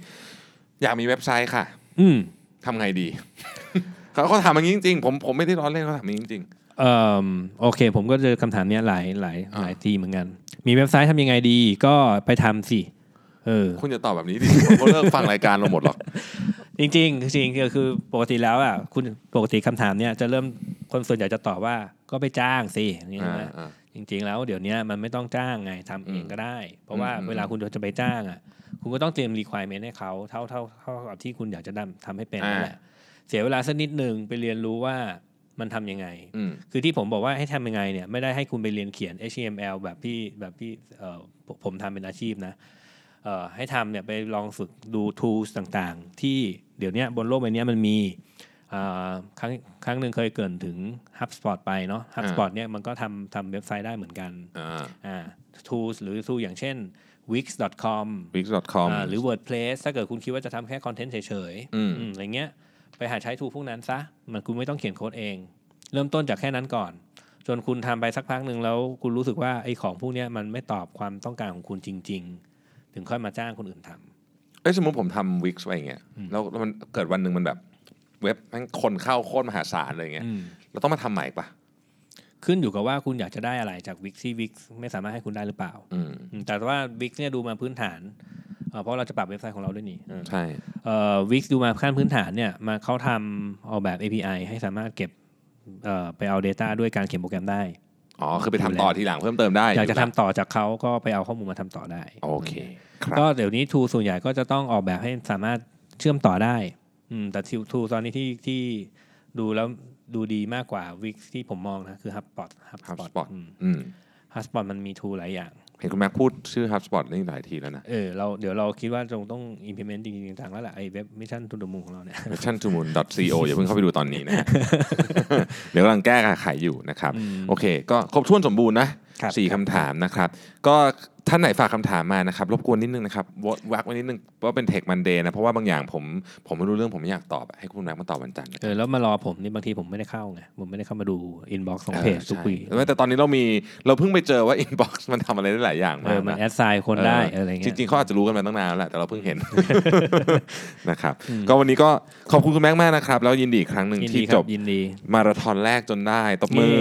อยากมีเว็บไซต์ค่ะ อืมทำไงดีเขาเขาถามอย่างนี้จริงๆผมผมไม่ได้ร้อนเล่นเขาถามอย่างนี้จริงเอ่อโอเค ผมก็เจอคำถามเนี้ยหลายหลายอ่าหลายทีเหมือนกัน มีเว็บไซต์ทำยังไงดี ก็ไปทำสิ เออๆคุณจะตอบแบบนี้ดิเขาเลิกฟังรายการเราหมดหรอกจริงๆจริงๆก็คือปกติแล้วอะคุณปกติคำถามเนี้ยจะเริ่มคนส่วนใหญ่จะตอบว่าก็ไปจ้างสินี่อ่าใช่ไหมอ่าจริง ๆ แล้วเดี๋ยวนี้มันไม่ต้องจ้างไงทำเองอืมก็ได้ เพราะว่าอืมเวลาคุณจะไปจ้างอะ คุณก็ต้องเตรียม requirement ให้เขาเท่าเท่าเท่ากับที่คุณอยากจะทำทำให้เป็นนั่นแหละเสียเวลาสักนิดหนึ่งไปเรียนรู้ว่ามันทำยังไงอืมคือที่ผมบอกว่าให้ทำยังไงเนี่ยไม่ได้ให้คุณไปเรียนเขียน HTML แบบที่แบบที่เอ่อผมผมทำเป็นอาชีพนะเอ่อ ให้ทำเนี่ยไปลองฝึกดู tools ต่างๆ ที่เดี๋ยวเนี้ยบนโลกใบเนี้ยมันมีอ่าครั้งครั้งหนึ่งเคยเกรินถึง HubSpot ไปเนาะ HubSpot เนี่ยมันก็ทำทำเว็บไซต์ได้เหมือนกันอ่าอ่า tools หรือ tool อย่างเช่น wix.com wix.com อ่าหรือ WordPress ถ้าเกิดคุณคิดว่าจะทำแค่คอนเทนต์เฉยๆอืมอืมอะไรเงี้ยไปหาใช้ทูพวกนั้นซะ มันคุณไม่ต้องเขียนโค้ดเอง เริ่มต้นจากแค่นั้นก่อน จนคุณทำไปสักพักหนึ่งแล้วคุณรู้สึกว่าไอ้ของพวกเนี้ยมันไม่ตอบความต้องการของคุณจริง ๆ ถึงค่อยมาจ้างคนอื่นทำเอ้ยสมมติผมทำวิกไว้อย่างเงี้ยแล้วแล้วมันเกิดวันหนึ่งมันแบบ เว็บแม่งคนเข้าโคตรมหาศาลเลยเงี้ยอืมเราต้องมาทำใหม่ปะขึ้นอยู่กับว่าคุณอยากจะได้อะไรจากวิกที่วิกไม่สามารถให้คุณได้หรือเปล่าอืมอืมแต่ว่าวิกเนี่ยดูมาพื้นฐานเอ่อเพราะเราจะปรับเว็บไซต์ของเราด้วยนี่ใช่วิกดูมาขั้นพื้นฐานเนี่ยมาเขาทำออกแบบ API ให้สามารถเก็บเอ่อไปเอา Data ด้วยการเขียนโปรแกรมได้ อ๋อ คือไปทำต่อทีหลังเพิ่มเติมได้ อยากจะทำต่อจากเขาก็ไปเอาข้อมูลมาทำต่อได้ โอเคครับก็เดี๋ยวนี้ทูส่วนใหญ่ก็จะต้องออกแบบให้สามารถเชื่อมต่อได้ อืมแต่ทูตอนนี้ที่ที่ดูแล้วดูดีมากกว่าวิกที่ผมมองนะ คือ HubSpot HubSpot อืมอืม HubSpot มันมีทูหลายอย่าง เห็นคุณแม็กพูดชื่อ HubSpot นี่หลายทีแล้วนะ เออเราเดี๋ยวเราคิดว่าจงต้อง implement จริงๆจังๆแล้วแหละไอ้เว็บ Mission to the Moon ของเราเนี่ย mission to moon co อย่าเพิ่งเข้าไปดูตอนนี้นะ เดี๋ยวกำลังแก้ไขอยู่นะครับอืมโอเค ก็ครบถ้วนสมบูรณ์นะครับ สี่คำถามนะครับ ก็ท่านไหนฝากคำถามมานะครับ รบกวนนิดนึงนะครับววักไว้นิดนึงว่าเป็นเทคมันเดย์นะ เพราะว่าบางอย่างผมผมไม่รู้เรื่องผมไม่อยากตอบอะให้คุณแม็กมาตอบวันจันทร์เออแล้วมารอผมนี่บางทีผมไม่ได้เข้าไงผมไม่ได้เข้ามาดู inbox ของเพจทุกวีเออใช่แต่ตอนนี้เรามีเราเพิ่งไปเจอว่า inbox มันทำอะไรได้หลายอย่างเอมากอมันนะแอดไซน์คนได้อะไรจเงี้ยริงๆเขาอาจจะรู้กันมาตั้งนานแล้วแหละแต่เราเพิ่งเห็นนะครับอืมก็วันนี้ก็ขอบคุณคุณแม็กมากนะครับ แล้วยินดีอีกครั้งหนึ่งยินดีที่คจรับบยินดีมาราธอนแรกจนได้ตบมือ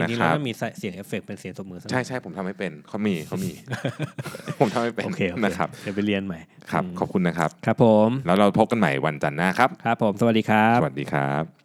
จนะริงๆคแล้วรับมันมีเสียงเอฟเฟกต์เป็นเสียงตบมือซะหน่อยใช่ใช่ผมทำให้เป็นเขามีเขามี ผมทำให้เป็นโอเคโอเคนะครับเดี๋ยวไปเรียนใหม่ครับอืมขอบคุณนะครับ ครับผม แล้วเราพบกันใหม่วันจันทร์หน้าครับ ครับผม สวัสดีครับ สวัสดีครับ